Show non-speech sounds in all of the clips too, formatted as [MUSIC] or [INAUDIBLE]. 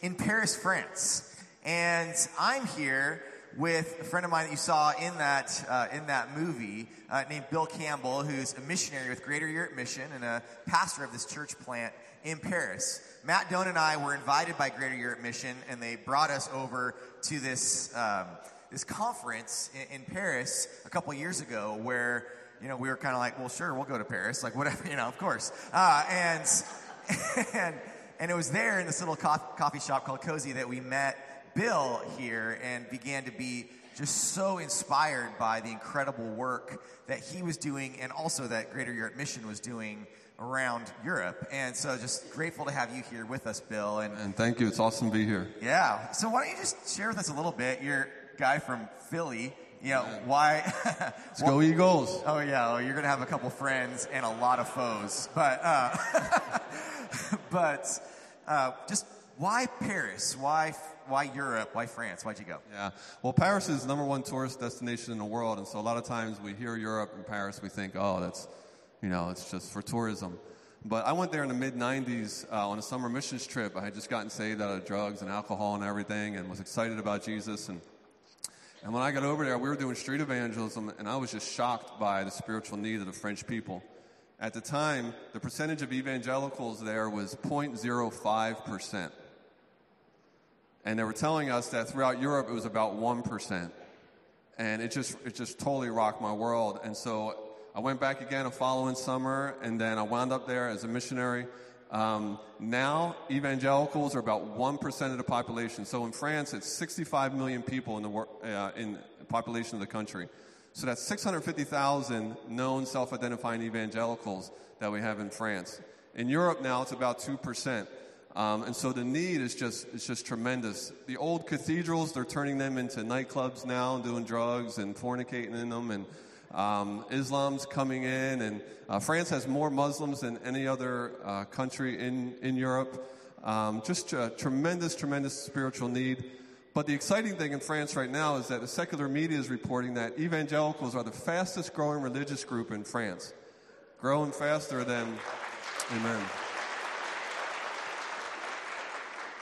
in Paris, France. And I'm here with a friend of mine that you saw in that, uh, in that movie uh, named Bill Campbell, who's a missionary with Greater Europe Mission and a pastor of this church plant in Paris. Matt Doan and I were invited by Greater Europe Mission, and they brought us over to this, um, this conference in, in Paris a couple years ago where you know, we were kind of like, well, sure, we'll go to Paris, like whatever, [LAUGHS] you know, of course. Uh, and, [LAUGHS] and, and it was there in this little co- coffee shop called Cozy that we met Bill here and began to be just so inspired by the incredible work that he was doing and also that Greater Europe Mission was doing around Europe. And so just grateful to have you here with us, Bill. And, and thank you. It's awesome to be here. Yeah. So why don't you just share with us a little bit? You're a guy from Philly. You know, why? [LAUGHS] Let's go Eagles. Oh, yeah. Well, you're going to have a couple friends and a lot of foes. But, uh, [LAUGHS] [LAUGHS] but uh, just why Paris? Why why Europe? Why France? Why'd you go? Yeah. Well, Paris is the number one tourist destination in the world, and so a lot of times we hear Europe and Paris, we think, oh, that's, you know, it's just for tourism. But I went there in the mid 90s uh, on a summer missions trip. I had just gotten saved out of drugs and alcohol and everything, and was excited about Jesus. And and when I got over there, we were doing street evangelism, and I was just shocked by the spiritual need of the French people. At the time, the percentage of evangelicals there was 0.05 percent. And they were telling us that throughout Europe it was about 1%. And it just, it just totally rocked my world. And so I went back again a following summer, and then I wound up there as a missionary. Um, now, evangelicals are about 1% of the population. So in France, it's 65 million people in the, uh, in the population of the country. So that's 650,000 known self identifying evangelicals that we have in France. In Europe now, it's about 2%. Um, and so the need is just, it's just tremendous. The old cathedrals, they're turning them into nightclubs now and doing drugs and fornicating in them. And um, Islam's coming in. And uh, France has more Muslims than any other uh, country in, in Europe. Um, just a tremendous, tremendous spiritual need. But the exciting thing in France right now is that the secular media is reporting that evangelicals are the fastest growing religious group in France. Growing faster than, amen.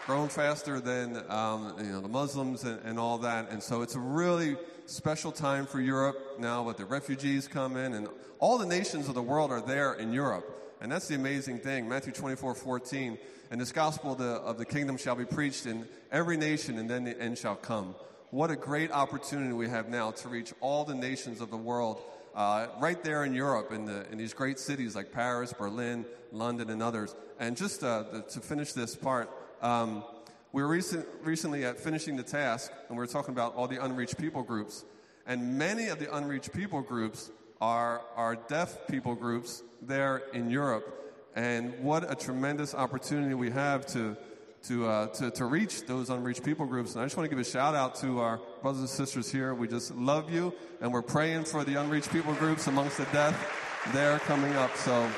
grown faster than um, you know, the Muslims and, and, all that. And so it's a really special time for Europe now with the refugees coming and all the nations of the world are there in Europe. And that's the amazing thing. Matthew 24, 14. And this gospel of the, of the kingdom shall be preached in every nation and then the end shall come. What a great opportunity we have now to reach all the nations of the world uh, right there in Europe, in, the, in these great cities like Paris, Berlin, London, and others. And just uh, the, to finish this part, um, we were recent, recently at finishing the task, and we were talking about all the unreached people groups. And many of the unreached people groups are, are deaf people groups there in Europe. And what a tremendous opportunity we have to, to, uh, to, to reach those unreached people groups. And I just want to give a shout out to our brothers and sisters here. We just love you, and we're praying for the unreached people groups amongst the deaf there coming up. So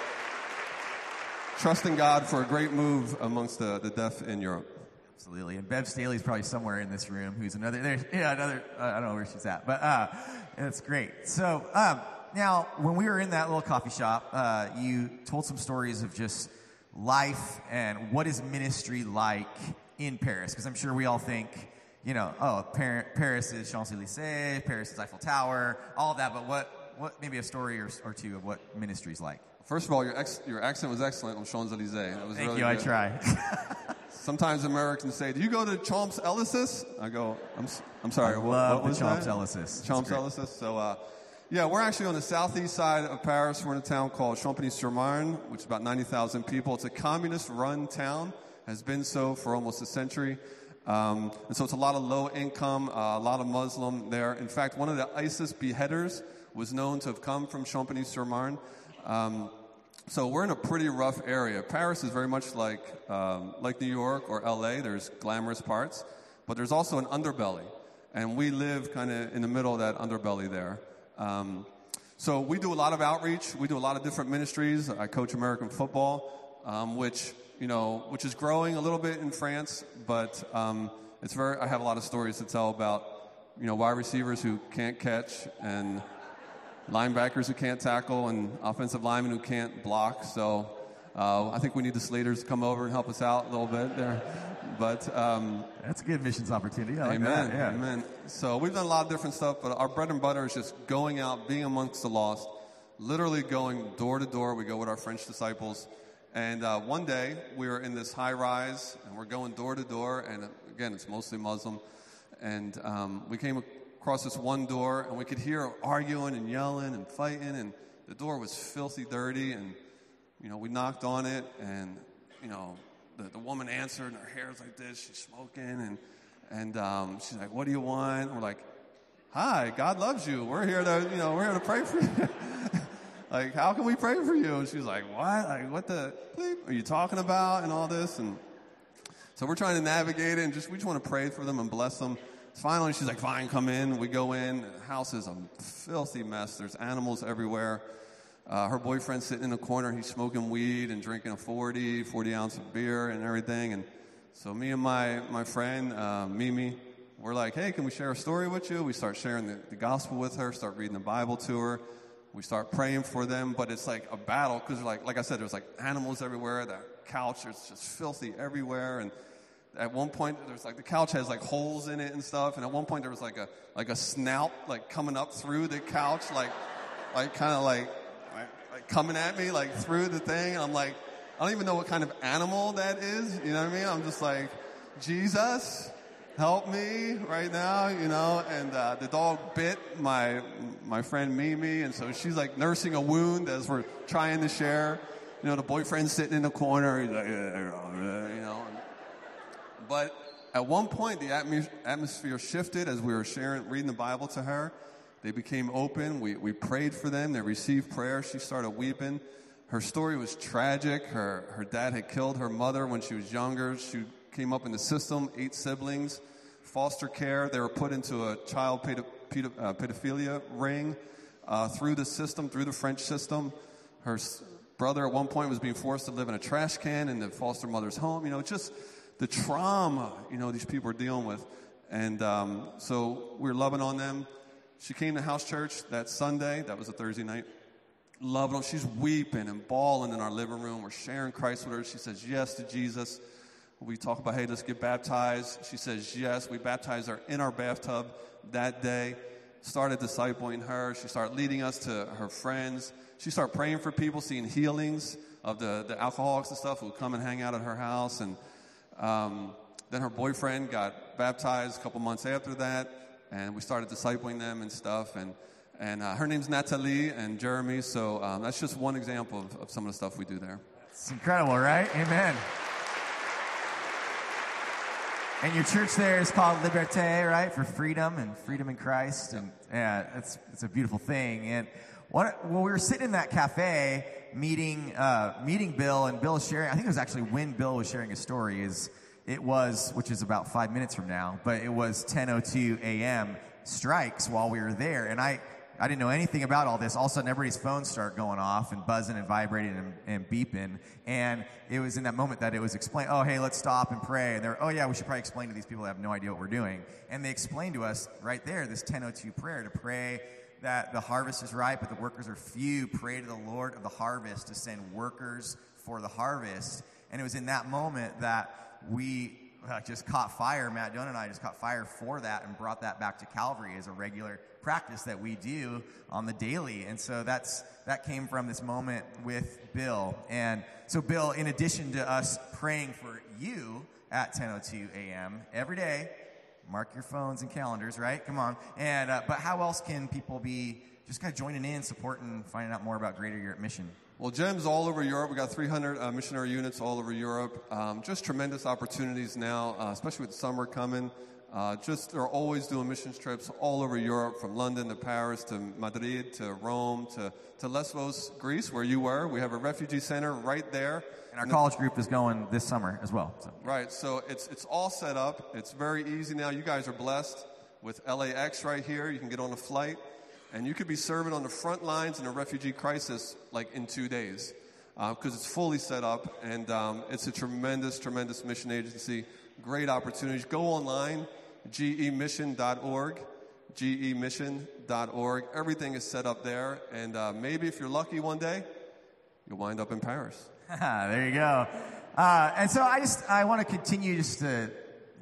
trusting God for a great move amongst the, the deaf in Europe. Absolutely. And Bev Staley's probably somewhere in this room who's another, yeah, another, uh, I don't know where she's at, but uh, it's great. So um, now, when we were in that little coffee shop, uh, you told some stories of just life and what is ministry like in Paris, because I'm sure we all think, you know, oh, Paris is Champs Elysees, Paris is Eiffel Tower, all of that, but what, what maybe a story or, or two of what ministry is like? First of all, your, ex- your accent was excellent on Champs Elysees. Thank really you. Good. I try. [LAUGHS] [LAUGHS] Sometimes Americans say, "Do you go to Champs Elysees?" I go, "I'm, I'm sorry. I what, love what was the Champs Elysees. Champs Elysees. So, uh, yeah, we're actually on the southeast side of Paris. We're in a town called Champigny-sur-Marne, which is about 90,000 people. It's a communist-run town. Has been so for almost a century. Um, and so it's a lot of low income, uh, a lot of Muslim there. In fact, one of the ISIS beheaders was known to have come from Champigny-sur-Marne. Um, so we're in a pretty rough area. Paris is very much like, um, like New York or LA. There's glamorous parts, but there's also an underbelly. And we live kind of in the middle of that underbelly there. Um, so we do a lot of outreach. We do a lot of different ministries. I coach American football, um, which, you know, which is growing a little bit in France, but um, it's very, I have a lot of stories to tell about, you know, wide receivers who can't catch and linebackers who can't tackle and offensive linemen who can't block. So uh, I think we need the Slaters to come over and help us out a little bit there. But um, That's a good missions opportunity. Like amen. Yeah. amen. So we've done a lot of different stuff, but our bread and butter is just going out, being amongst the lost, literally going door to door. We go with our French disciples. And uh, one day we were in this high rise, and we're going door to door, and again, it's mostly Muslim. And um, we came across this one door, and we could hear arguing and yelling and fighting, and the door was filthy dirty. And you know, we knocked on it, and you know, the, the woman answered, and her hair's like this. She's smoking, and and um, she's like, "What do you want?" And we're like, "Hi, God loves you. We're here to, you know, we're here to pray for you." [LAUGHS] like, how can we pray for you? And she's like, "What? Like, what the bleep are you talking about?" And all this, and so we're trying to navigate it, and just we just want to pray for them and bless them. Finally, she's like, "Fine, come in." We go in. The house is a filthy mess. There's animals everywhere. Uh, her boyfriend's sitting in the corner. He's smoking weed and drinking a 40, 40 ounce of beer and everything. And so me and my, my friend, uh, Mimi, we're like, hey, can we share a story with you? We start sharing the, the gospel with her, start reading the Bible to her. We start praying for them, but it's like a battle because, like, like I said, there's like animals everywhere. That couch is just filthy everywhere. And at one point, there's like the couch has like holes in it and stuff. And at one point, there was like a like a snout like coming up through the couch, like like kind of like like coming at me like through the thing. I'm like, I don't even know what kind of animal that is. You know what I mean? I'm just like, Jesus, help me right now. You know. And uh, the dog bit my my friend Mimi, and so she's like nursing a wound as we're trying to share. You know, the boyfriend's sitting in the corner. He's like, you know. But at one point, the atmosphere shifted as we were sharing, reading the Bible to her. They became open. We, we prayed for them. They received prayer. She started weeping. Her story was tragic. Her, her dad had killed her mother when she was younger. She came up in the system, eight siblings, foster care. They were put into a child pedo, pedo, uh, pedophilia ring uh, through the system, through the French system. Her brother at one point was being forced to live in a trash can in the foster mother's home. You know, just the trauma, you know, these people are dealing with. And um, so we're loving on them. She came to house church that Sunday. That was a Thursday night. Loving them. She's weeping and bawling in our living room. We're sharing Christ with her. She says yes to Jesus. We talk about, hey, let's get baptized. She says yes. We baptized her in our bathtub that day. Started discipling her. She started leading us to her friends. She started praying for people, seeing healings of the, the alcoholics and stuff who would come and hang out at her house. And um, then her boyfriend got baptized a couple months after that and we started discipling them and stuff. And and uh, her name's Natalie and Jeremy. So um, that's just one example of, of some of the stuff we do there. It's incredible, right? Amen. And your church there is called Liberté, right? For freedom and freedom in Christ. And yeah, it's, it's a beautiful thing. And what, when we were sitting in that cafe meeting, uh, meeting Bill, and Bill sharing, I think it was actually when Bill was sharing his story, is it was, which is about five minutes from now, but it was 10.02 a.m. strikes while we were there. And I, I didn't know anything about all this. All of a sudden, everybody's phones start going off and buzzing and vibrating and, and beeping. And it was in that moment that it was explained, oh, hey, let's stop and pray. And they're, oh, yeah, we should probably explain to these people that have no idea what we're doing. And they explained to us right there this 1002 prayer to pray that the harvest is ripe, but the workers are few. Pray to the Lord of the harvest to send workers for the harvest. And it was in that moment that we uh, just caught fire. Matt Dunn and I just caught fire for that and brought that back to Calvary as a regular practice that we do on the daily. And so that's that came from this moment with Bill. And so Bill, in addition to us praying for you at 10:02 a.m. every day, mark your phones and calendars, right? Come on. And uh, but how else can people be just kind of joining in, supporting, finding out more about Greater Europe Mission? Well, GEM's all over Europe. We got 300 uh, missionary units all over Europe. Um, just tremendous opportunities now, uh, especially with summer coming. Uh, just they're always doing missions trips all over Europe, from London to Paris to Madrid to Rome to, to Lesbos, Greece, where you were. We have a refugee center right there. And our college group is going this summer as well. So. Right, so it's it's all set up. It's very easy now. You guys are blessed with LAX right here. You can get on a flight, and you could be serving on the front lines in a refugee crisis like in two days, because uh, it's fully set up, and um, it's a tremendous, tremendous mission agency. Great opportunities. Go online, gemission.org, gemission.org. Everything is set up there, and uh, maybe if you're lucky one day, you'll wind up in Paris. [LAUGHS] there you go. Uh, and so I just I want to continue just to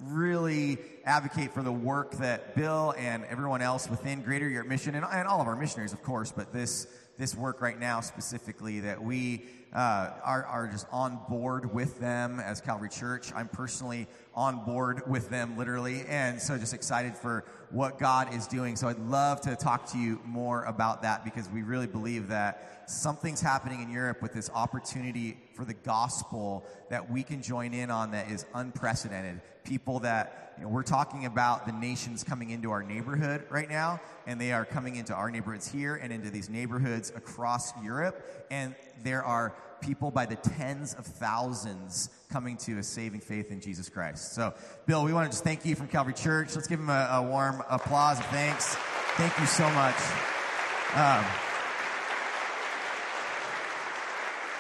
really advocate for the work that Bill and everyone else within Greater Europe Mission and, and all of our missionaries, of course, but this this work right now specifically that we uh, are, are just on board with them as Calvary Church. I'm personally on board with them, literally, and so just excited for what God is doing. So I'd love to talk to you more about that because we really believe that something's happening in Europe with this opportunity for the gospel that we can join in on that is unprecedented. People that, you know, we're talking about the nations coming into our neighborhood right now, and they are coming into our neighborhoods here and into these neighborhoods across Europe, and there are people by the tens of thousands coming to a saving faith in Jesus Christ. So, Bill, we want to just thank you from Calvary Church. Let's give him a, a warm applause and thanks. Thank you so much. Um,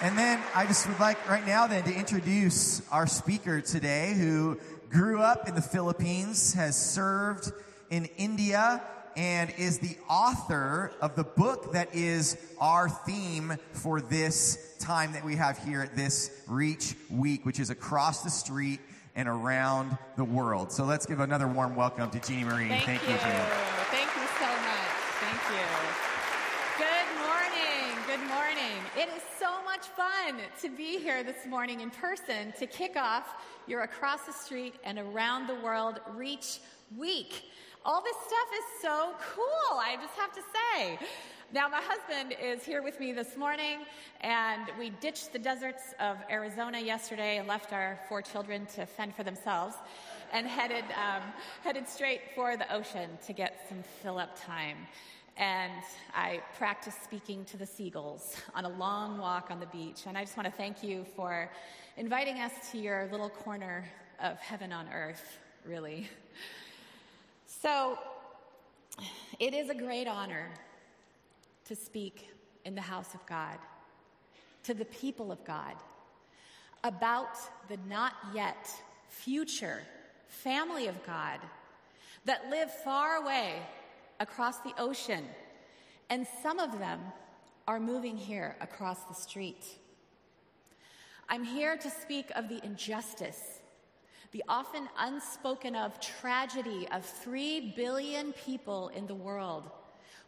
and then I just would like right now then to introduce our speaker today who grew up in the Philippines, has served in India, and is the author of the book that is our theme for this time that we have here at this Reach Week, which is across the street and around the world. So let's give another warm welcome to Jeannie Marie. Thank, Thank you. you, Jeannie. Thank you so much. Thank you. Good morning. Good morning. It is so much fun to be here this morning in person to kick off your across the street and around the world Reach Week. All this stuff is so cool, I just have to say. Now, my husband is here with me this morning, and we ditched the deserts of Arizona yesterday and left our four children to fend for themselves and headed, um, headed straight for the ocean to get some fill up time. And I practiced speaking to the seagulls on a long walk on the beach. And I just want to thank you for inviting us to your little corner of heaven on earth, really. So, it is a great honor to speak in the house of God, to the people of God, about the not yet future family of God that live far away across the ocean, and some of them are moving here across the street. I'm here to speak of the injustice, the often unspoken of tragedy of three billion people in the world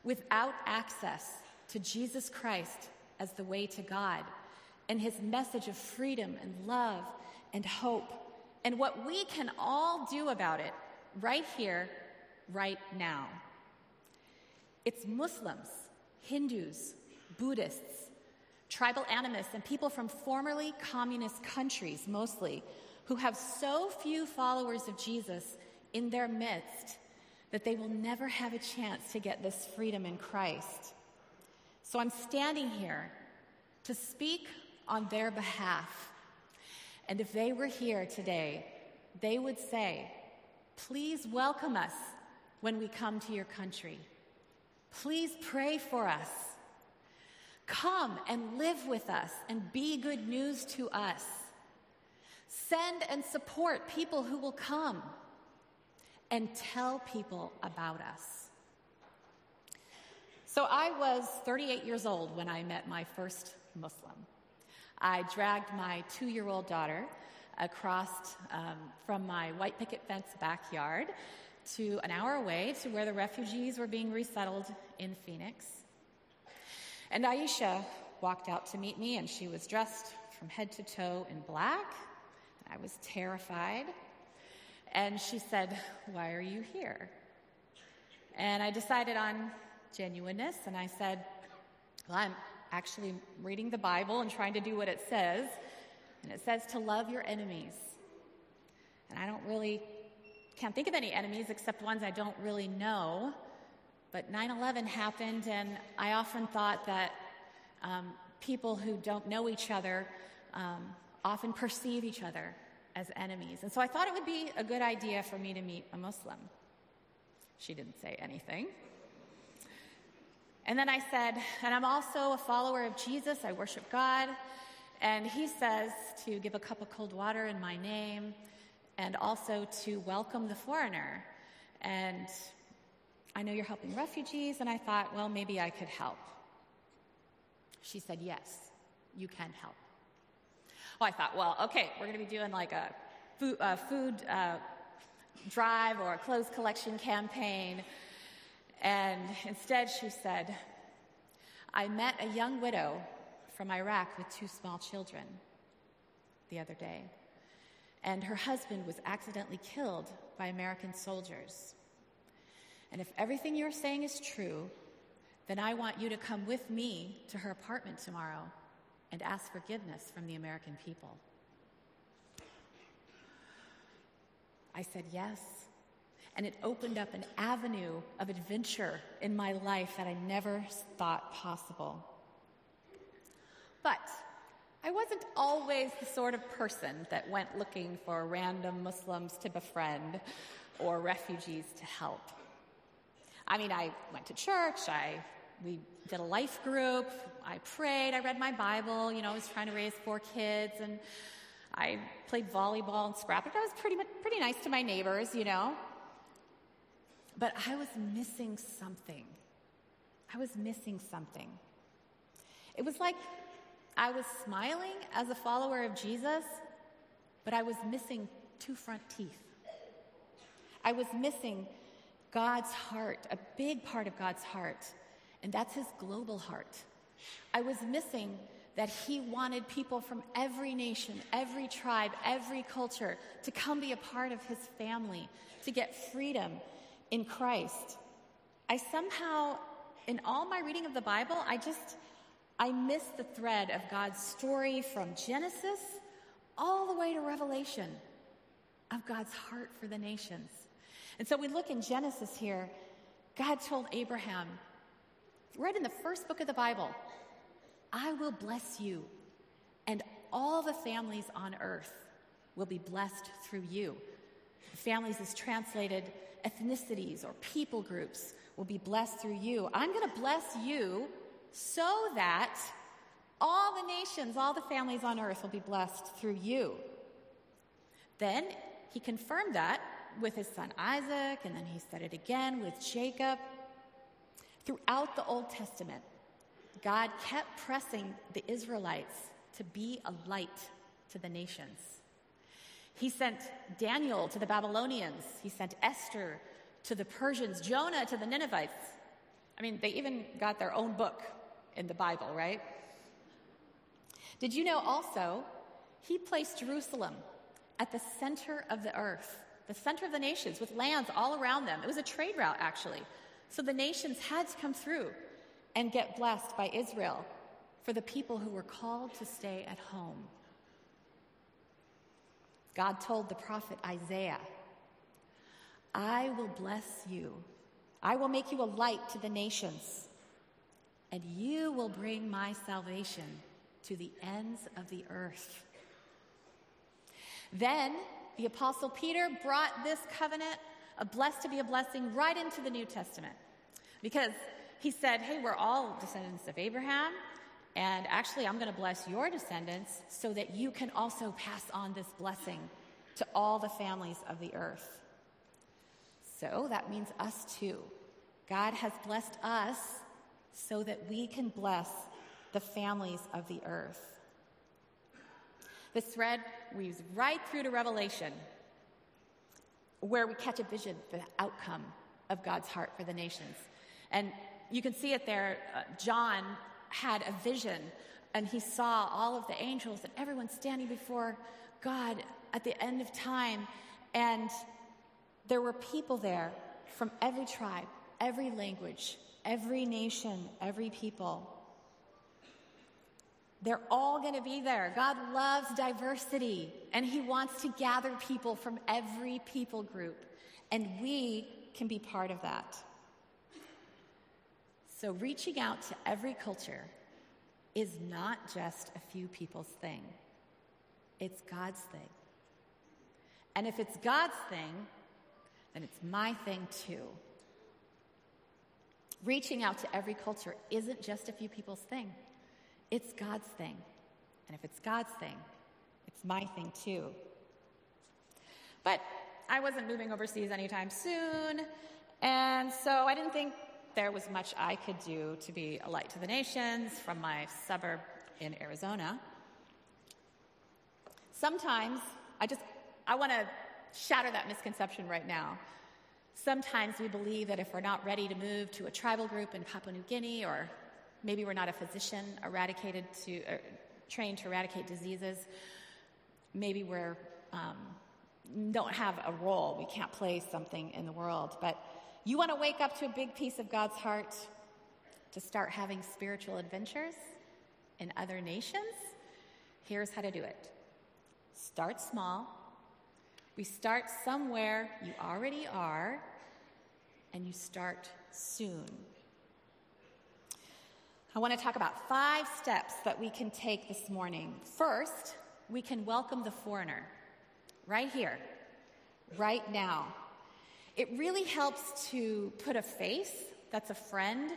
without access to Jesus Christ as the way to God and his message of freedom and love and hope, and what we can all do about it right here, right now. It's Muslims, Hindus, Buddhists, tribal animists, and people from formerly communist countries mostly who have so few followers of Jesus in their midst that they will never have a chance to get this freedom in Christ. So I'm standing here to speak on their behalf. And if they were here today, they would say, Please welcome us when we come to your country. Please pray for us. Come and live with us and be good news to us. Send and support people who will come and tell people about us. So I was 38 years old when I met my first Muslim. I dragged my two year old daughter across um, from my white picket fence backyard to an hour away to where the refugees were being resettled in Phoenix. And Aisha walked out to meet me, and she was dressed from head to toe in black. I was terrified. And she said, Why are you here? And I decided on genuineness, and I said, Well, I'm actually reading the Bible and trying to do what it says. And it says to love your enemies. And I don't really, can't think of any enemies except ones I don't really know. But 9 11 happened, and I often thought that um, people who don't know each other um, often perceive each other as enemies. And so I thought it would be a good idea for me to meet a Muslim. She didn't say anything. And then I said, and I'm also a follower of Jesus, I worship God. And he says to give a cup of cold water in my name and also to welcome the foreigner. And I know you're helping refugees, and I thought, well, maybe I could help. She said, yes, you can help. Well, I thought, well, okay, we're going to be doing like a food, uh, food uh, drive or a clothes collection campaign. And instead, she said, I met a young widow from Iraq with two small children the other day, and her husband was accidentally killed by American soldiers. And if everything you're saying is true, then I want you to come with me to her apartment tomorrow and ask forgiveness from the American people. I said yes. And it opened up an avenue of adventure in my life that I never thought possible. But I wasn't always the sort of person that went looking for random Muslims to befriend or refugees to help. I mean, I went to church, I we did a life group, I prayed, I read my Bible, you know, I was trying to raise four kids and I played volleyball and scrapbook. I was pretty pretty nice to my neighbors, you know. But I was missing something. I was missing something. It was like I was smiling as a follower of Jesus, but I was missing two front teeth. I was missing God's heart, a big part of God's heart, and that's his global heart. I was missing that he wanted people from every nation, every tribe, every culture to come be a part of his family, to get freedom in Christ. I somehow, in all my reading of the Bible, I just, I miss the thread of God's story from Genesis all the way to Revelation of God's heart for the nations. And so we look in Genesis here, God told Abraham, right in the first book of the Bible, I will bless you, and all the families on earth will be blessed through you. Families is translated ethnicities or people groups will be blessed through you. I'm going to bless you so that all the nations, all the families on earth will be blessed through you. Then he confirmed that with his son Isaac, and then he said it again with Jacob. Throughout the Old Testament, God kept pressing the Israelites to be a light to the nations. He sent Daniel to the Babylonians, he sent Esther to the Persians, Jonah to the Ninevites. I mean, they even got their own book in the Bible, right? Did you know also, he placed Jerusalem at the center of the earth, the center of the nations, with lands all around them. It was a trade route, actually. So the nations had to come through and get blessed by Israel for the people who were called to stay at home. God told the prophet Isaiah, I will bless you. I will make you a light to the nations, and you will bring my salvation to the ends of the earth. Then the Apostle Peter brought this covenant a blessed to be a blessing right into the New Testament because he said, Hey, we're all descendants of Abraham. And actually, I'm going to bless your descendants so that you can also pass on this blessing to all the families of the earth. So that means us too. God has blessed us so that we can bless the families of the earth. This thread weaves right through to Revelation, where we catch a vision for the outcome of God's heart for the nations. And you can see it there. Uh, John had a vision and he saw all of the angels and everyone standing before God at the end of time. And there were people there from every tribe, every language, every nation, every people. They're all going to be there. God loves diversity, and He wants to gather people from every people group, and we can be part of that. So, reaching out to every culture is not just a few people's thing, it's God's thing. And if it's God's thing, then it's my thing too. Reaching out to every culture isn't just a few people's thing, it's God's thing. And if it's God's thing, it's my thing too. But I wasn't moving overseas anytime soon, and so I didn't think there was much I could do to be a light to the nations from my suburb in Arizona. Sometimes, I just, I want to shatter that misconception right now. Sometimes we believe that if we're not ready to move to a tribal group in Papua New Guinea, or maybe we're not a physician eradicated to, er, trained to eradicate diseases, maybe we're um, don't have a role, we can't play something in the world. But you want to wake up to a big piece of God's heart to start having spiritual adventures in other nations? Here's how to do it start small. We start somewhere you already are, and you start soon. I want to talk about five steps that we can take this morning. First, we can welcome the foreigner right here, right now. It really helps to put a face that's a friend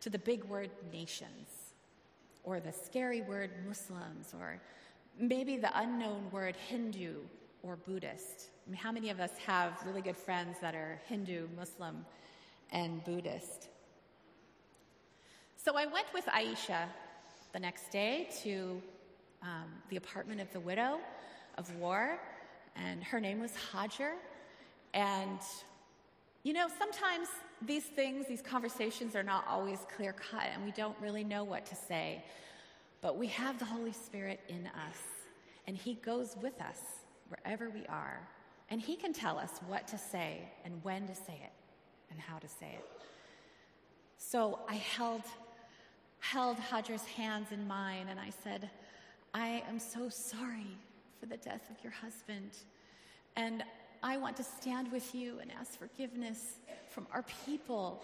to the big word nations, or the scary word Muslims, or maybe the unknown word Hindu or Buddhist. I mean, how many of us have really good friends that are Hindu, Muslim, and Buddhist? So I went with Aisha the next day to um, the apartment of the widow of war, and her name was Hajar. And, you know, sometimes these things, these conversations are not always clear cut, and we don't really know what to say. But we have the Holy Spirit in us, and He goes with us wherever we are. And He can tell us what to say and when to say it and how to say it. So I held, held Hajar's hands in mine and I said, I am so sorry for the death of your husband. And I want to stand with you and ask forgiveness from our people.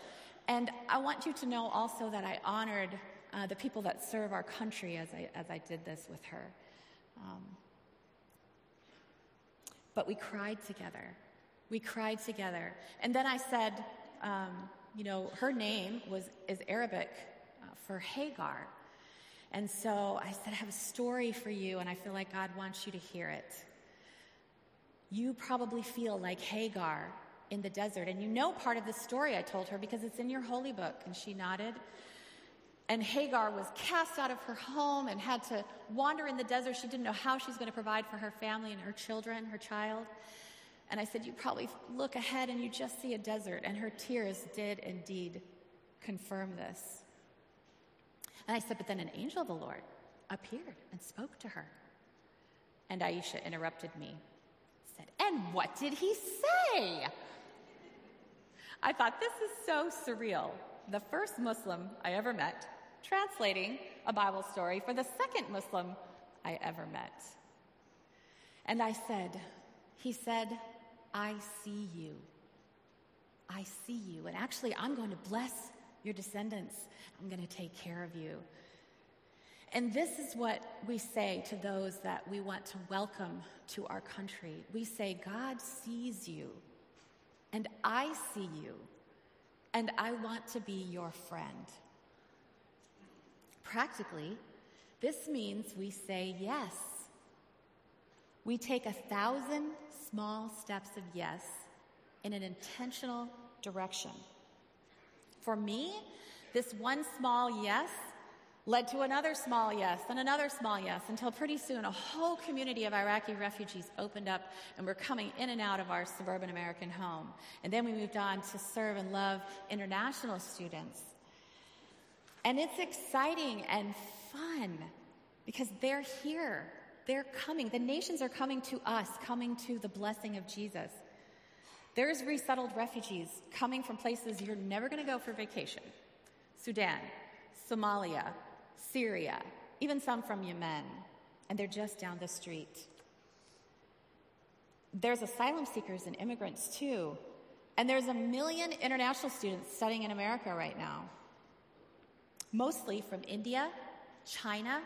And I want you to know also that I honored uh, the people that serve our country as I, as I did this with her. Um, but we cried together. We cried together. And then I said, um, you know, her name was, is Arabic uh, for Hagar. And so I said, I have a story for you, and I feel like God wants you to hear it. You probably feel like Hagar in the desert, and you know part of the story I told her because it's in your holy book. And she nodded. And Hagar was cast out of her home and had to wander in the desert. She didn't know how she's going to provide for her family and her children, her child. And I said, You probably look ahead and you just see a desert. And her tears did indeed confirm this. And I said, But then an angel of the Lord appeared and spoke to her. And Aisha interrupted me, said, And what did he say? I thought, This is so surreal. The first Muslim I ever met translating a Bible story for the second Muslim I ever met. And I said, He said, I see you. I see you. And actually, I'm going to bless your descendants. I'm going to take care of you. And this is what we say to those that we want to welcome to our country. We say, God sees you, and I see you, and I want to be your friend. Practically, this means we say yes. We take a thousand small steps of yes in an intentional direction. For me, this one small yes led to another small yes and another small yes until pretty soon a whole community of Iraqi refugees opened up and were coming in and out of our suburban American home. And then we moved on to serve and love international students. And it's exciting and fun because they're here. They're coming. The nations are coming to us, coming to the blessing of Jesus. There's resettled refugees coming from places you're never going to go for vacation Sudan, Somalia, Syria, even some from Yemen, and they're just down the street. There's asylum seekers and immigrants too, and there's a million international students studying in America right now mostly from India, China,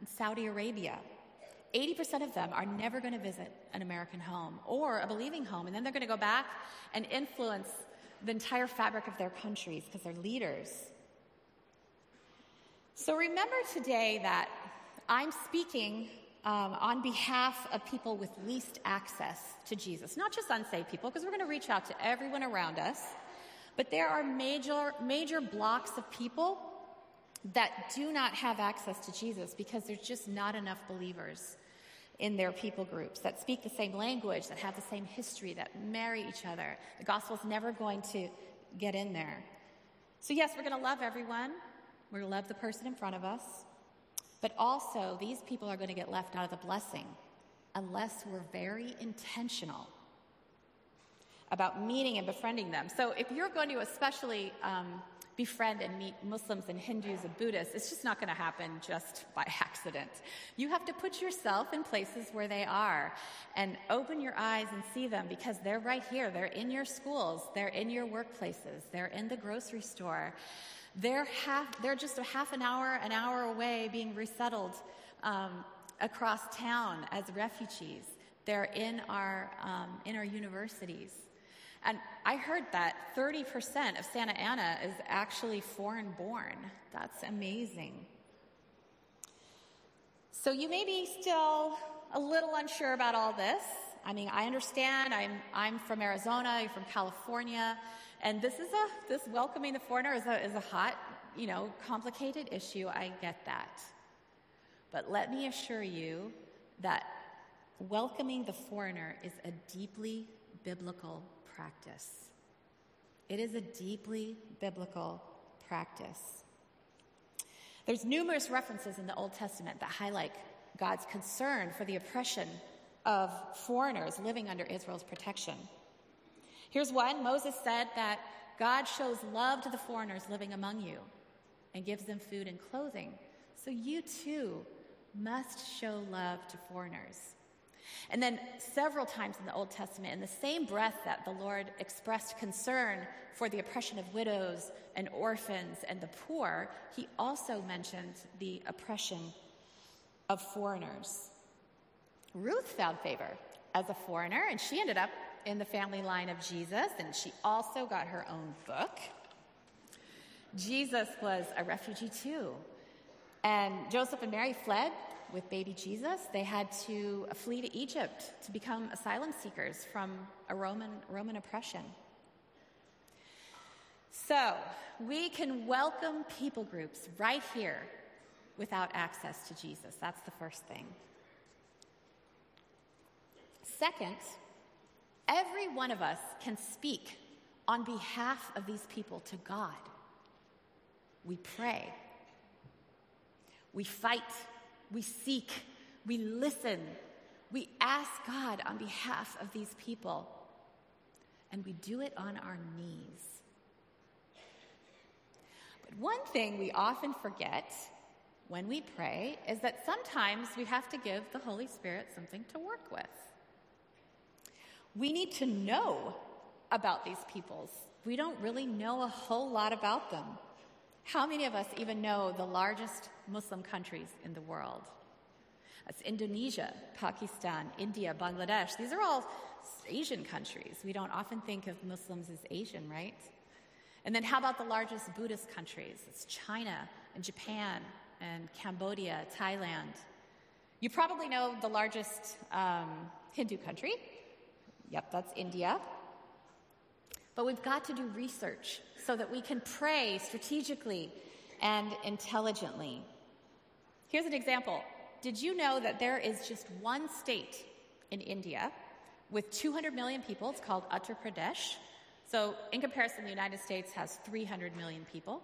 and Saudi Arabia. 80% of them are never going to visit an American home or a believing home, and then they're going to go back and influence the entire fabric of their countries because they're leaders. So remember today that I'm speaking um, on behalf of people with least access to Jesus, not just unsaved people, because we're going to reach out to everyone around us, but there are major, major blocks of people that do not have access to Jesus because there's just not enough believers. in their people groups that speak the same language, that have the same history, that marry each other. The gospel's never going to get in there. So, yes, we're going to love everyone. We're going to love the person in front of us. But also, these people are going to get left out of the blessing unless we're very intentional about meeting and befriending them. So, if you're going to especially um, befriend and meet Muslims and Hindus and Buddhists, it's just not going to happen just by [LAUGHS] accident. You have to put yourself in places where they are and open your eyes and see them because they're right here. They're in your schools, they're in your workplaces, they're in the grocery store. They're, half, they're just a half an hour, an hour away being resettled um, across town as refugees. They're in our, um, in our universities. And I heard that 30% of Santa Ana is actually foreign born. That's amazing. So you may be still a little unsure about all this. I mean, I understand. I'm, I'm from Arizona, you're from California, and this is a, this welcoming the foreigner is a, is a hot, you know, complicated issue. I get that. But let me assure you that welcoming the foreigner is a deeply biblical practice. It is a deeply biblical practice. There's numerous references in the Old Testament that highlight God's concern for the oppression of foreigners living under Israel's protection. Here's one Moses said that God shows love to the foreigners living among you and gives them food and clothing. So you too must show love to foreigners. And then, several times in the Old Testament, in the same breath that the Lord expressed concern for the oppression of widows and orphans and the poor, he also mentioned the oppression of foreigners. Ruth found favor as a foreigner, and she ended up in the family line of Jesus, and she also got her own book. Jesus was a refugee too. And Joseph and Mary fled with baby Jesus, they had to flee to Egypt to become asylum seekers from a Roman, Roman oppression. So, we can welcome people groups right here without access to Jesus. That's the first thing. Second, every one of us can speak on behalf of these people to God. We pray, we fight we seek, we listen, we ask God on behalf of these people, and we do it on our knees. But one thing we often forget when we pray is that sometimes we have to give the Holy Spirit something to work with. We need to know about these peoples. We don't really know a whole lot about them. How many of us even know the largest Muslim countries in the world? That's Indonesia, Pakistan, India, Bangladesh. These are all Asian countries. We don't often think of Muslims as Asian, right? And then how about the largest Buddhist countries? It's China and Japan and Cambodia, Thailand. You probably know the largest um, Hindu country. Yep, that's India. But we've got to do research so that we can pray strategically and intelligently. Here's an example. Did you know that there is just one state in India with 200 million people? It's called Uttar Pradesh. So, in comparison, the United States has 300 million people.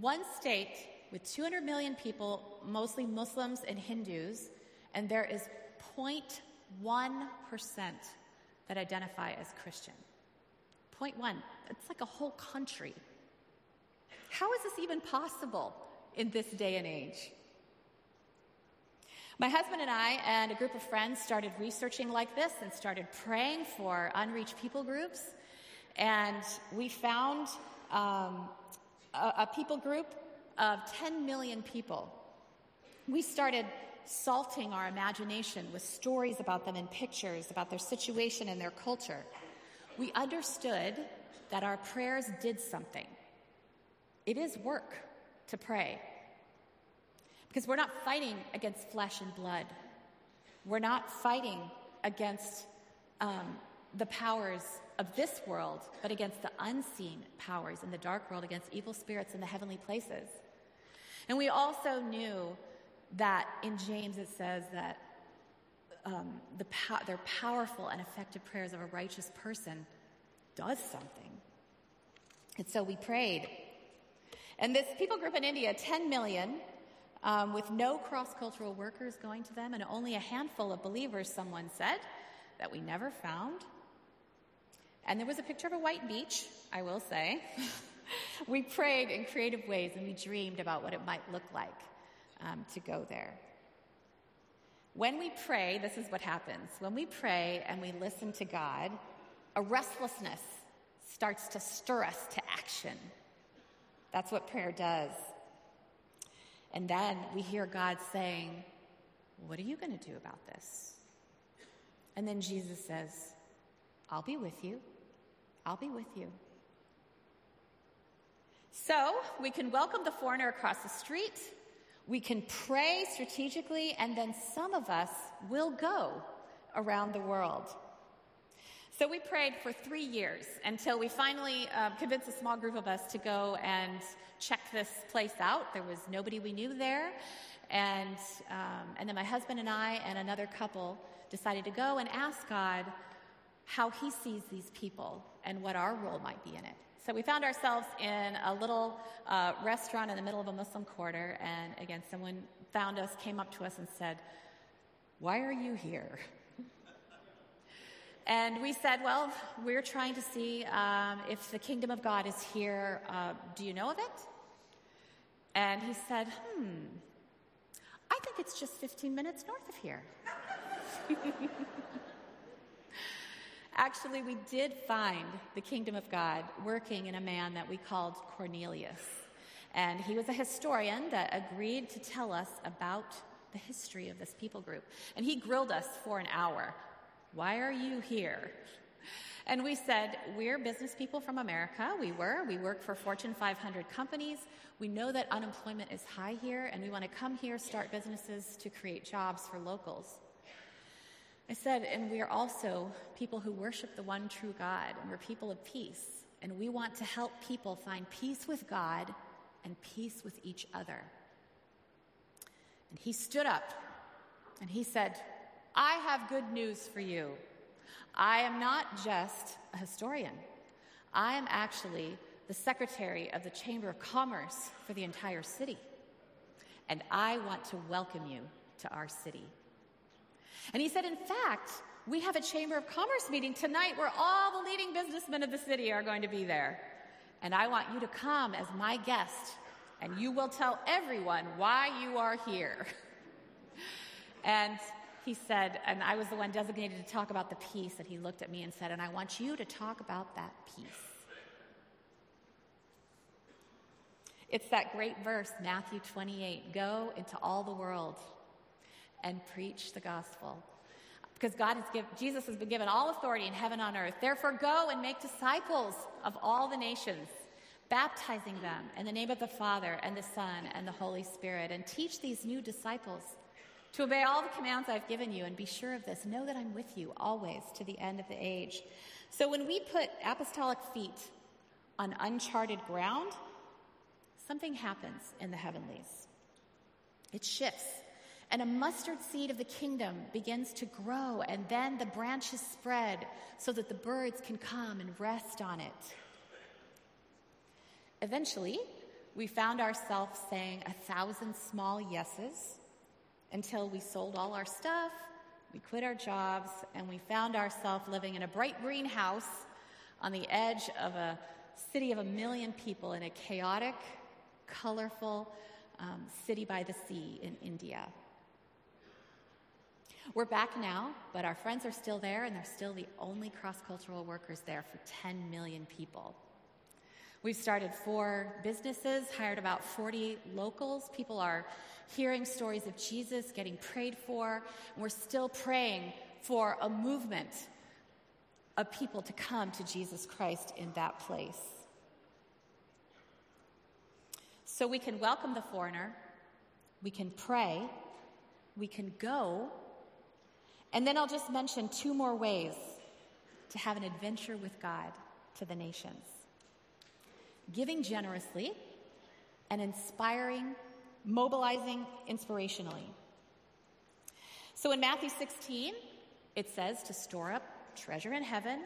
One state with 200 million people, mostly Muslims and Hindus, and there is 0.1% that identify as Christian. Point one, it's like a whole country. How is this even possible in this day and age? My husband and I and a group of friends started researching like this and started praying for unreached people groups. And we found um, a, a people group of 10 million people. We started salting our imagination with stories about them and pictures about their situation and their culture we understood that our prayers did something. It is work to pray because we're not fighting against flesh and blood. We're not fighting against um, the powers of this world, but against the unseen powers in the dark world, against evil spirits in the heavenly places. And we also knew that in James it says that um, the po- their powerful and effective prayers of a righteous person does something. And so we prayed. And this people group in India, 10 million, um, with no cross cultural workers going to them, and only a handful of believers, someone said, that we never found. And there was a picture of a white beach, I will say. [LAUGHS] we prayed in creative ways and we dreamed about what it might look like um, to go there. When we pray, this is what happens. When we pray and we listen to God, a restlessness starts to stir us to action. That's what prayer does. And then we hear God saying, What are you going to do about this? And then Jesus says, I'll be with you. I'll be with you. So we can welcome the foreigner across the street. We can pray strategically, and then some of us will go around the world. So we prayed for three years until we finally uh, convinced a small group of us to go and check this place out. There was nobody we knew there. And, um, and then my husband and I and another couple decided to go and ask God how He sees these people and what our role might be in it. So we found ourselves in a little uh, restaurant in the middle of a Muslim quarter, and again, someone found us, came up to us, and said, Why are you here? And we said, Well, we're trying to see um, if the kingdom of God is here. Uh, do you know of it? And he said, Hmm, I think it's just 15 minutes north of here. [LAUGHS] Actually, we did find the kingdom of God working in a man that we called Cornelius. And he was a historian that agreed to tell us about the history of this people group. And he grilled us for an hour. Why are you here? And we said, We're business people from America. We were. We work for Fortune 500 companies. We know that unemployment is high here, and we want to come here, start businesses to create jobs for locals. I said, and we are also people who worship the one true God, and we're people of peace, and we want to help people find peace with God and peace with each other. And he stood up and he said, I have good news for you. I am not just a historian, I am actually the secretary of the Chamber of Commerce for the entire city. And I want to welcome you to our city. And he said, in fact, we have a Chamber of Commerce meeting tonight where all the leading businessmen of the city are going to be there. And I want you to come as my guest, and you will tell everyone why you are here. [LAUGHS] and he said, and I was the one designated to talk about the peace, and he looked at me and said, and I want you to talk about that peace. It's that great verse, Matthew 28 go into all the world and preach the gospel. Because God has given, Jesus has been given all authority in heaven and on earth. Therefore, go and make disciples of all the nations, baptizing them in the name of the Father and the Son and the Holy Spirit, and teach these new disciples to obey all the commands I've given you. And be sure of this know that I'm with you always to the end of the age. So, when we put apostolic feet on uncharted ground, something happens in the heavenlies. It shifts and a mustard seed of the kingdom begins to grow, and then the branches spread so that the birds can come and rest on it. Eventually, we found ourselves saying a thousand small yeses until we sold all our stuff, we quit our jobs, and we found ourselves living in a bright green house on the edge of a city of a million people in a chaotic, colorful um, city by the sea in India. We're back now, but our friends are still there, and they're still the only cross cultural workers there for 10 million people. We've started four businesses, hired about 40 locals. People are hearing stories of Jesus, getting prayed for. And we're still praying for a movement of people to come to Jesus Christ in that place. So we can welcome the foreigner, we can pray, we can go and then I'll just mention two more ways to have an adventure with God to the nations giving generously and inspiring, mobilizing inspirationally. So in Matthew 16, it says to store up treasure in heaven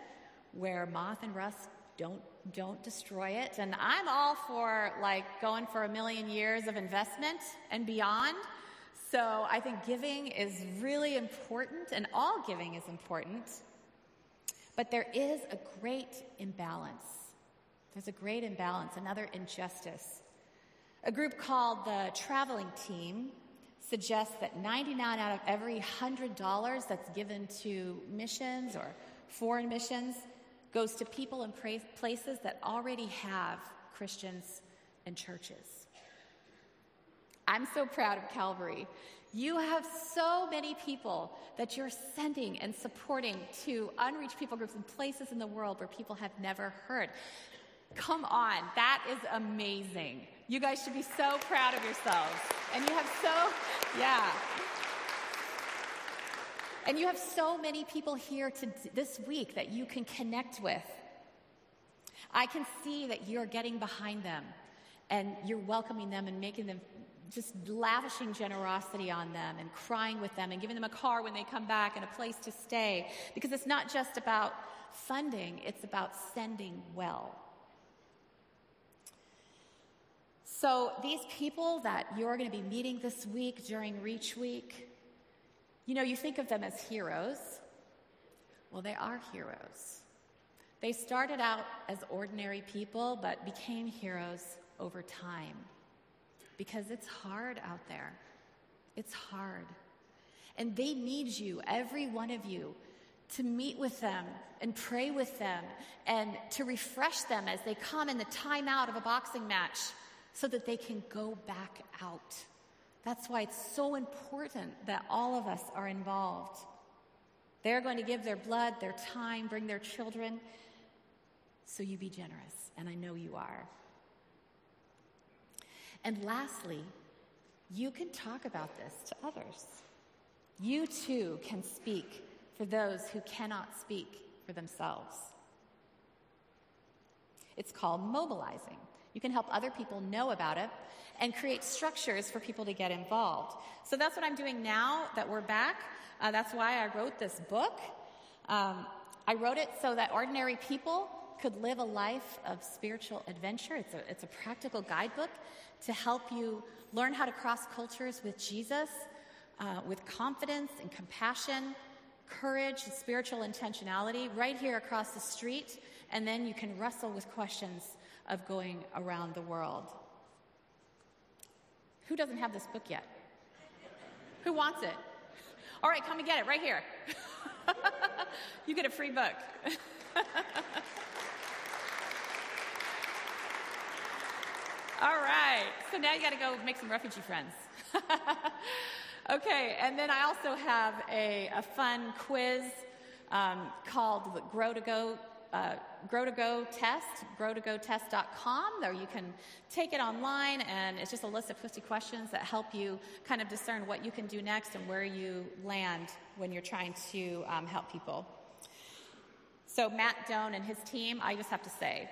where moth and rust don't don't destroy it. And I'm all for like going for a million years of investment and beyond. So I think giving is really important and all giving is important. But there is a great imbalance. There's a great imbalance, another injustice. A group called the Traveling Team suggests that 99 out of every $100 that's given to missions or foreign missions goes to people and places that already have Christians and churches. I'm so proud of Calvary. You have so many people that you're sending and supporting to unreached people groups in places in the world where people have never heard. Come on, that is amazing. You guys should be so proud of yourselves. And you have so, yeah. And you have so many people here to, this week that you can connect with. I can see that you're getting behind them and you're welcoming them and making them just lavishing generosity on them and crying with them and giving them a car when they come back and a place to stay. Because it's not just about funding, it's about sending well. So, these people that you're going to be meeting this week during Reach Week, you know, you think of them as heroes. Well, they are heroes. They started out as ordinary people, but became heroes over time because it's hard out there. It's hard. And they need you, every one of you, to meet with them and pray with them and to refresh them as they come in the timeout of a boxing match so that they can go back out. That's why it's so important that all of us are involved. They're going to give their blood, their time, bring their children. So you be generous, and I know you are. And lastly, you can talk about this to others. You too can speak for those who cannot speak for themselves. It's called mobilizing. You can help other people know about it and create structures for people to get involved. So that's what I'm doing now that we're back. Uh, that's why I wrote this book. Um, I wrote it so that ordinary people could live a life of spiritual adventure. It's a, it's a practical guidebook to help you learn how to cross cultures with Jesus uh, with confidence and compassion, courage, and spiritual intentionality right here across the street. And then you can wrestle with questions of going around the world. Who doesn't have this book yet? Who wants it? All right, come and get it right here. [LAUGHS] you get a free book. [LAUGHS] All right, so now you got to go make some refugee friends. [LAUGHS] okay, and then I also have a, a fun quiz um, called Grow to Go uh, Grow to Go Test, growtogotest.com. There you can take it online, and it's just a list of 50 questions that help you kind of discern what you can do next and where you land when you're trying to um, help people. So, Matt Doan and his team, I just have to say,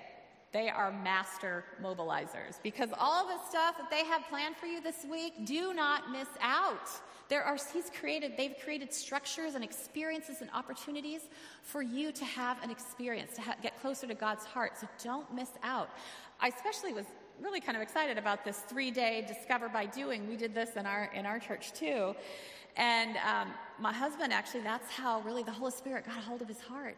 they are master mobilizers because all the stuff that they have planned for you this week, do not miss out. There are, he's created, they've created structures and experiences and opportunities for you to have an experience, to ha- get closer to God's heart. So don't miss out. I especially was really kind of excited about this three day discover by doing. We did this in our, in our church too. And um, my husband, actually, that's how really the Holy Spirit got a hold of his heart.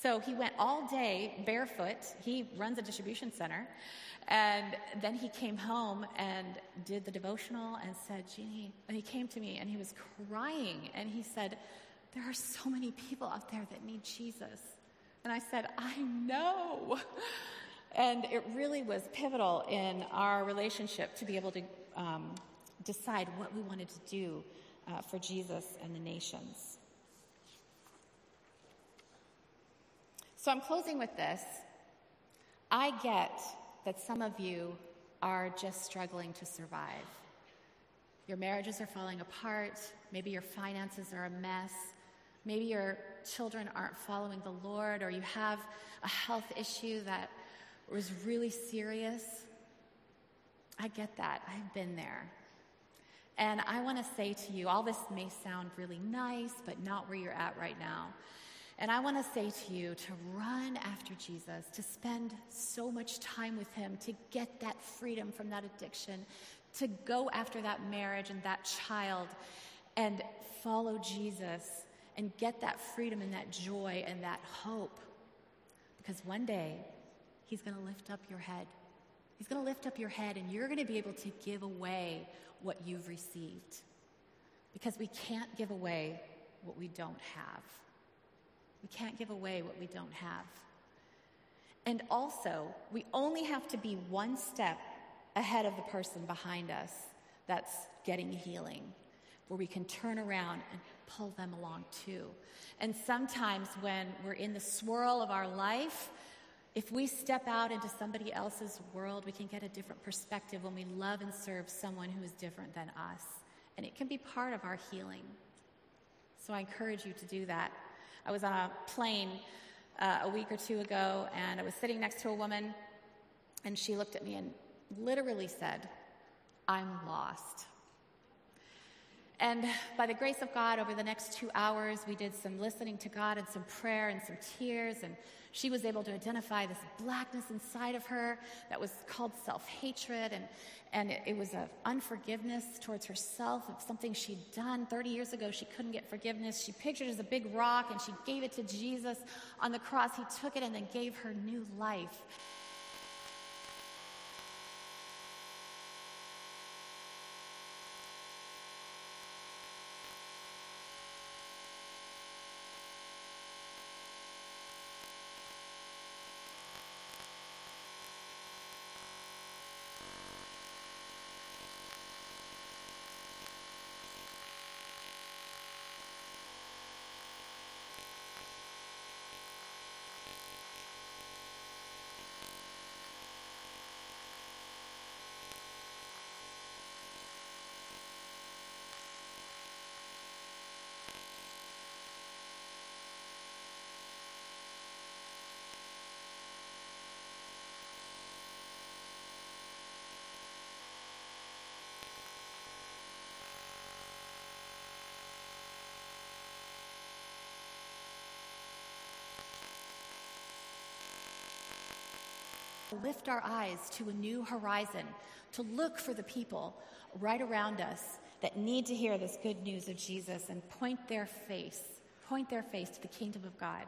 So he went all day barefoot. He runs a distribution center. And then he came home and did the devotional and said, Jeannie, and he came to me and he was crying and he said, There are so many people out there that need Jesus. And I said, I know. [LAUGHS] And it really was pivotal in our relationship to be able to um, decide what we wanted to do uh, for Jesus and the nations. So I'm closing with this. I get that some of you are just struggling to survive. Your marriages are falling apart. Maybe your finances are a mess. Maybe your children aren't following the Lord, or you have a health issue that was really serious. I get that. I've been there. And I want to say to you, all this may sound really nice, but not where you're at right now. And I want to say to you to run after Jesus, to spend so much time with him, to get that freedom from that addiction, to go after that marriage and that child and follow Jesus and get that freedom and that joy and that hope. Because one day, He's going to lift up your head. He's going to lift up your head, and you're going to be able to give away what you've received. Because we can't give away what we don't have. We can't give away what we don't have. And also, we only have to be one step ahead of the person behind us that's getting healing, where we can turn around and pull them along too. And sometimes when we're in the swirl of our life, if we step out into somebody else's world, we can get a different perspective when we love and serve someone who is different than us. And it can be part of our healing. So I encourage you to do that. I was on a plane uh, a week or two ago, and I was sitting next to a woman, and she looked at me and literally said, I'm lost. And by the grace of God, over the next two hours, we did some listening to God and some prayer and some tears. And she was able to identify this blackness inside of her that was called self hatred. And, and it, it was an unforgiveness towards herself of something she'd done 30 years ago. She couldn't get forgiveness. She pictured as a big rock and she gave it to Jesus on the cross. He took it and then gave her new life. Lift our eyes to a new horizon, to look for the people right around us that need to hear this good news of Jesus and point their face, point their face to the kingdom of God,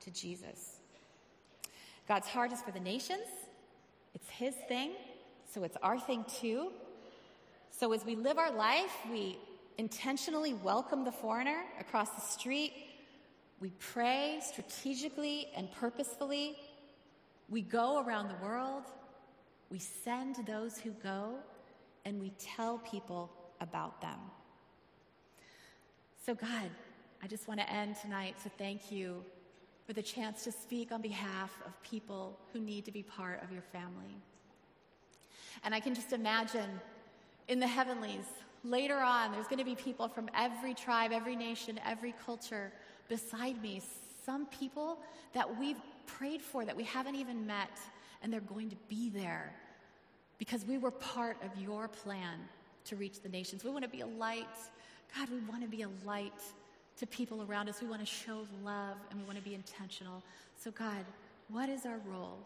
to Jesus. God's heart is for the nations. It's his thing, so it's our thing too. So as we live our life, we intentionally welcome the foreigner across the street. We pray strategically and purposefully we go around the world, we send those who go, and we tell people about them. So, God, I just want to end tonight to thank you for the chance to speak on behalf of people who need to be part of your family. And I can just imagine in the heavenlies, later on, there's going to be people from every tribe, every nation, every culture beside me. Some people that we've prayed for that we haven't even met, and they're going to be there because we were part of your plan to reach the nations. We want to be a light. God, we want to be a light to people around us. We want to show love and we want to be intentional. So, God, what is our role?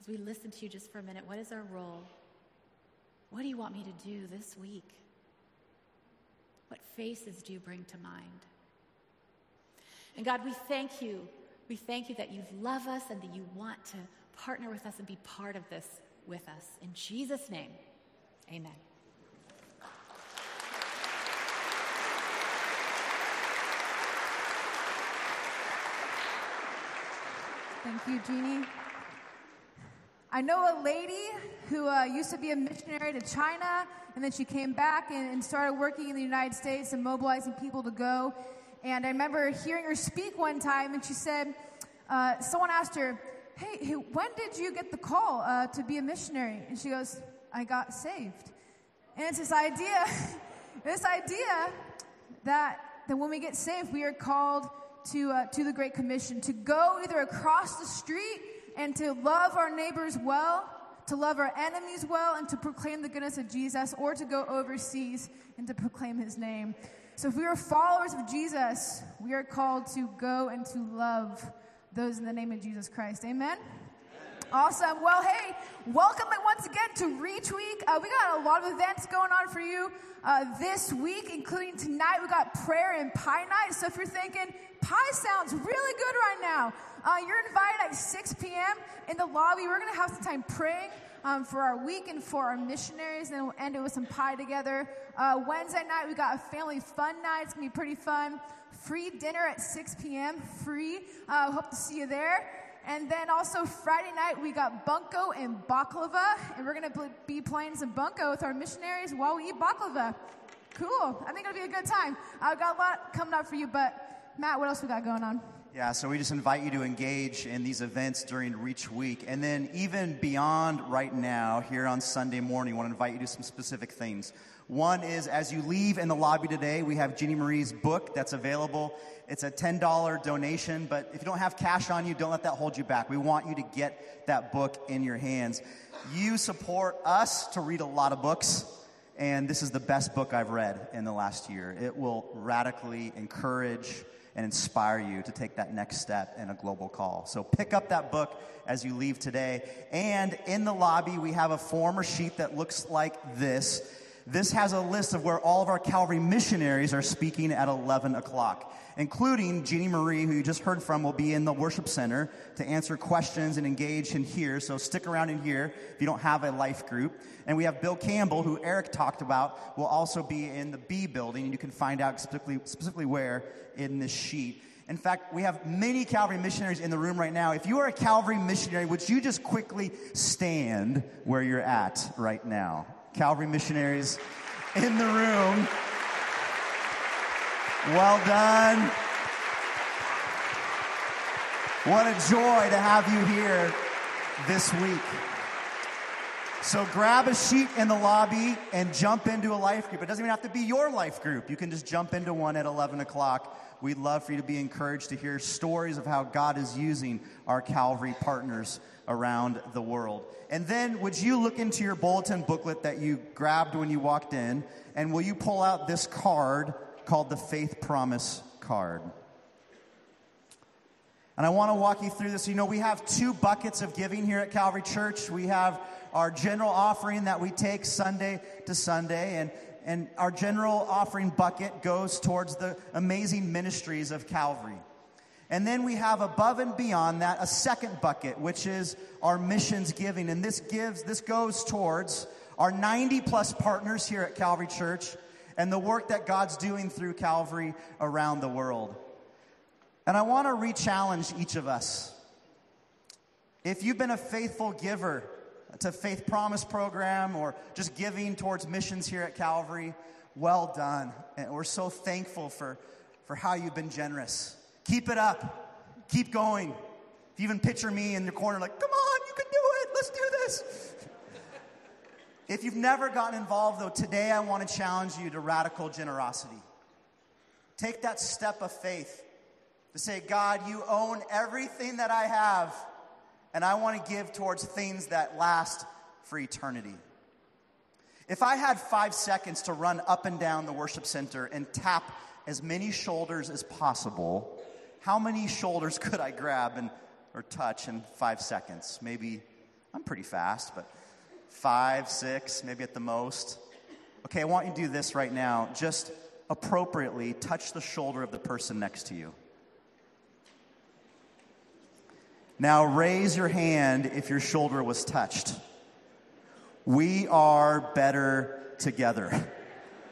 As we listen to you just for a minute, what is our role? What do you want me to do this week? What faces do you bring to mind? And God, we thank you we thank you that you love us and that you want to partner with us and be part of this with us. In Jesus' name, amen. Thank you, Jeannie. I know a lady who uh, used to be a missionary to China, and then she came back and, and started working in the United States and mobilizing people to go. And I remember hearing her speak one time, and she said, uh, someone asked her, hey, hey, when did you get the call uh, to be a missionary? And she goes, I got saved. And it's this idea, [LAUGHS] this idea that, that when we get saved, we are called to, uh, to the Great Commission, to go either across the street and to love our neighbors well, to love our enemies well, and to proclaim the goodness of Jesus, or to go overseas and to proclaim his name. So if we are followers of Jesus, we are called to go and to love those in the name of Jesus Christ. Amen? Awesome. Well, hey, welcome once again to Reach Week. Uh, we got a lot of events going on for you uh, this week, including tonight. We got prayer and pie night. So if you're thinking pie sounds really good right now, uh, you're invited at 6 p.m. in the lobby. We're going to have some time praying. Um, for our week and for our missionaries, and we'll end it with some pie together. Uh, Wednesday night, we got a family fun night. It's gonna be pretty fun. Free dinner at 6 p.m. Free. Uh, hope to see you there. And then also Friday night, we got bunko and baklava, and we're going to be playing some bunko with our missionaries while we eat baklava. Cool. I think it'll be a good time. I've got a lot coming up for you, but Matt, what else we got going on? Yeah, so we just invite you to engage in these events during Reach Week. And then, even beyond right now, here on Sunday morning, I want to invite you to some specific things. One is as you leave in the lobby today, we have Jeannie Marie's book that's available. It's a $10 donation, but if you don't have cash on you, don't let that hold you back. We want you to get that book in your hands. You support us to read a lot of books, and this is the best book I've read in the last year. It will radically encourage and inspire you to take that next step in a global call. So pick up that book as you leave today. And in the lobby, we have a form or sheet that looks like this. This has a list of where all of our Calvary missionaries are speaking at 11 o'clock including Jeannie Marie, who you just heard from, will be in the worship center to answer questions and engage in here. So stick around in here if you don't have a life group. And we have Bill Campbell, who Eric talked about, will also be in the B building, you can find out specifically, specifically where in this sheet. In fact, we have many Calvary missionaries in the room right now. If you are a Calvary missionary, would you just quickly stand where you're at right now? Calvary missionaries in the room. Well done. What a joy to have you here this week. So grab a sheet in the lobby and jump into a life group. It doesn't even have to be your life group. You can just jump into one at 11 o'clock. We'd love for you to be encouraged to hear stories of how God is using our Calvary partners around the world. And then, would you look into your bulletin booklet that you grabbed when you walked in, and will you pull out this card called the Faith Promise Card. And I want to walk you through this. You know, we have two buckets of giving here at Calvary Church. We have our general offering that we take Sunday to Sunday, and, and our general offering bucket goes towards the amazing ministries of Calvary. And then we have above and beyond that a second bucket, which is our missions giving. And this gives, this goes towards our 90 plus partners here at Calvary Church and the work that God's doing through Calvary around the world. And I want to re challenge each of us. If you've been a faithful giver to Faith Promise Program or just giving towards missions here at Calvary, well done. And we're so thankful for, for how you've been generous. Keep it up. Keep going. If you even picture me in the corner, like, come on, you can do it. Let's do this. If you've never gotten involved, though, today I want to challenge you to radical generosity. Take that step of faith to say, God, you own everything that I have, and I want to give towards things that last for eternity. If I had five seconds to run up and down the worship center and tap as many shoulders as possible, how many shoulders [LAUGHS] could I grab and, or touch in five seconds? Maybe I'm pretty fast, but five, six, maybe at the most. Okay, I want you to do this right now. Just appropriately touch the shoulder of the person next to you. Now raise your hand if your shoulder was touched. We are better together.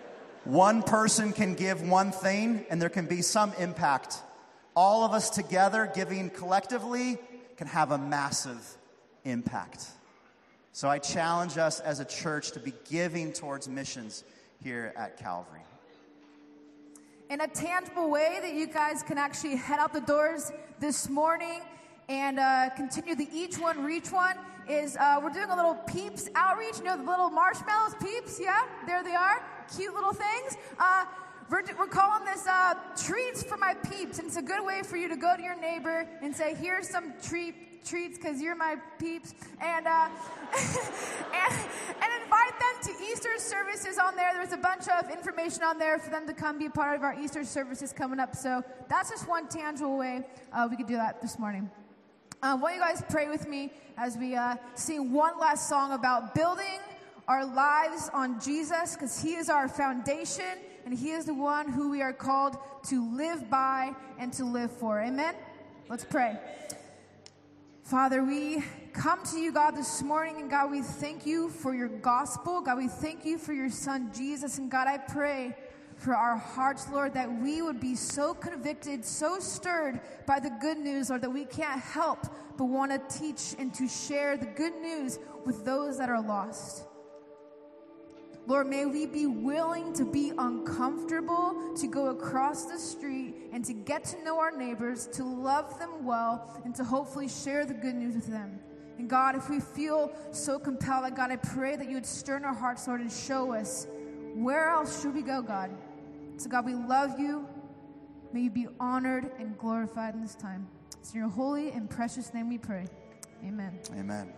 [LAUGHS] One person can give one thing, and there can be some impact. All of us together giving collectively can have a massive impact. So I challenge us as a church to be giving towards missions here at Calvary. In a tangible way that you guys can actually head out the doors this morning and uh, continue the each one reach one is uh, we're doing a little peeps outreach you know the little marshmallows peeps yeah there they are cute little things uh, we're, we're calling this uh, treats for my peeps, and it's a good way for you to go to your neighbor and say, "Here's some treat treats because you're my peeps," and, uh, [LAUGHS] and and invite them to Easter services on there. There's a bunch of information on there for them to come be a part of our Easter services coming up. So that's just one tangible way uh, we could do that this morning. Uh, why you guys pray with me as we uh, sing one last song about building our lives on Jesus because He is our foundation and He is the one who we are called to live by and to live for. Amen? Let's pray. Father, we come to you, God, this morning, and God, we thank you for your gospel. God, we thank you for your son, Jesus. And God, I pray for our hearts, Lord, that we would be so convicted, so stirred by the good news, Lord, that we can't help but want to teach and to share the good news with those that are lost. Lord, may we be willing to be uncomfortable, to go across the street and to get to know our neighbors, to love them well, and to hopefully share the good news with them. And God, if we feel so compelled, God, I pray that you would stir in our hearts, Lord, and show us where else should we go, God. So, God, we love you. May you be honored and glorified in this time. It's in your holy and precious name we pray. Amen. Amen.